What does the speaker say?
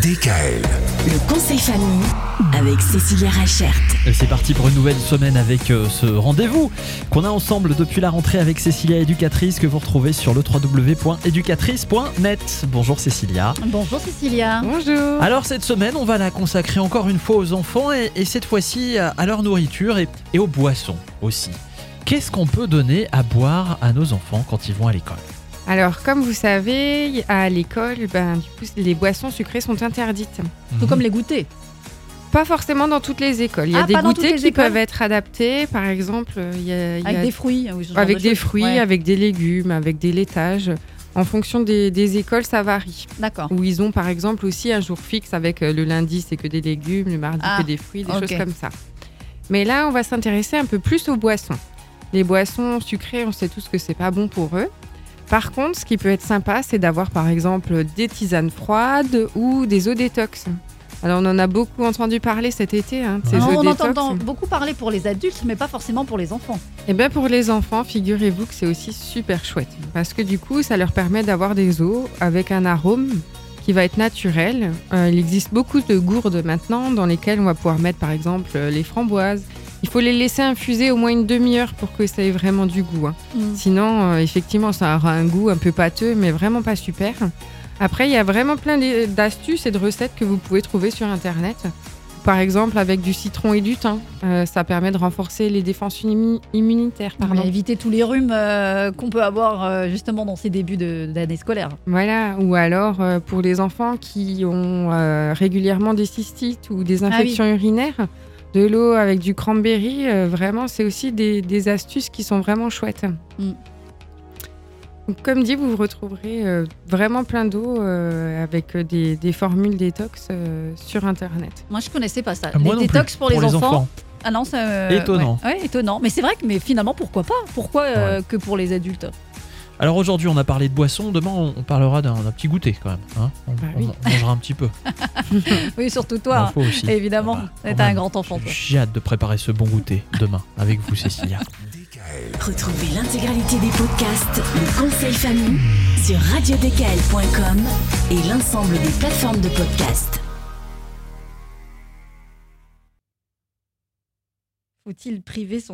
DKL. Le conseil famille avec Cécilia Rachert. Et c'est parti pour une nouvelle semaine avec euh, ce rendez-vous qu'on a ensemble depuis la rentrée avec Cécilia Éducatrice que vous retrouvez sur le www.éducatrice.net. Bonjour Cécilia. Bonjour Cécilia. Bonjour. Alors cette semaine, on va la consacrer encore une fois aux enfants et, et cette fois-ci à à leur nourriture et, et aux boissons aussi. Qu'est-ce qu'on peut donner à boire à nos enfants quand ils vont à l'école? Alors, comme vous savez, à l'école, ben, du coup, les boissons sucrées sont interdites. Tout comme les goûters. Pas forcément dans toutes les écoles. Il y a Ah, des pas dans toutes goûters les qui écoles peuvent être adaptés. Par exemple, euh, il y a, il y Avec a- des fruits. oui, ce genre avec de des choses. fruits, Ouais, avec des légumes, avec des laitages. En fonction des, des écoles, ça varie. D'accord. Où ils ont par exemple aussi un jour fixe avec euh, le lundi, c'est que des légumes, le mardi, Ah, que des fruits, des ok. choses comme ça. Mais là, on va s'intéresser un peu plus aux boissons. Les boissons sucrées, on sait tous que c'est pas bon pour eux. Par contre, ce qui peut être sympa, c'est d'avoir par exemple des tisanes froides ou des eaux détox. Alors, on en a beaucoup entendu parler cet été, hein, de ces Alors, eaux on détox. entend beaucoup parler pour les adultes, mais pas forcément pour les enfants. Et bien pour les enfants, figurez-vous que c'est aussi super chouette. Parce que du coup, ça leur permet d'avoir des eaux avec un arôme qui va être naturel. Euh, il existe beaucoup de gourdes maintenant dans lesquelles on va pouvoir mettre par exemple les framboises. Il faut les laisser infuser au moins une demi-heure pour que ça ait vraiment du goût. hein. Sinon, euh, effectivement, ça aura un goût un peu pâteux, mais vraiment pas super. Après, il y a vraiment plein d'astuces et de recettes que vous pouvez trouver sur Internet. Par exemple, avec du citron et du thym. Euh, ça permet de renforcer les défenses immu- immunitaires. Pardon. Éviter tous les rhumes euh, qu'on peut avoir euh, justement dans ces débuts d'année scolaire. Voilà, ou alors pour les enfants qui ont régulièrement des cystites ou des infections urinaires, de l'eau avec du cranberry, euh, vraiment, c'est aussi des, des astuces qui sont vraiment chouettes. Mm. Donc, comme dit, vous retrouverez euh, vraiment plein d'eau euh, avec des, des formules détox euh, sur Internet. Moi, je connaissais pas ça. Ah, Moi les détox pour, les, enfants. Ah non, c'est euh, Étonnant. Ouais, ouais, étonnant. Mais c'est vrai que, mais finalement, pourquoi pas? Pourquoi euh, que pour les adultes? Alors aujourd'hui, on a parlé de boissons. Demain, on, on parlera d'un petit goûter quand même. hein. on, Bah oui. on mangera un petit peu. Oui, surtout toi. aussi. Évidemment, Ah bah, t'es un grand enfant. J'ai hâte de préparer ce bon goûter demain avec vous, Cécilia. Retrouvez l'intégralité des podcasts Le conseil famille sur radiodkl.com et l'ensemble des plateformes de podcasts. Faut-il priver son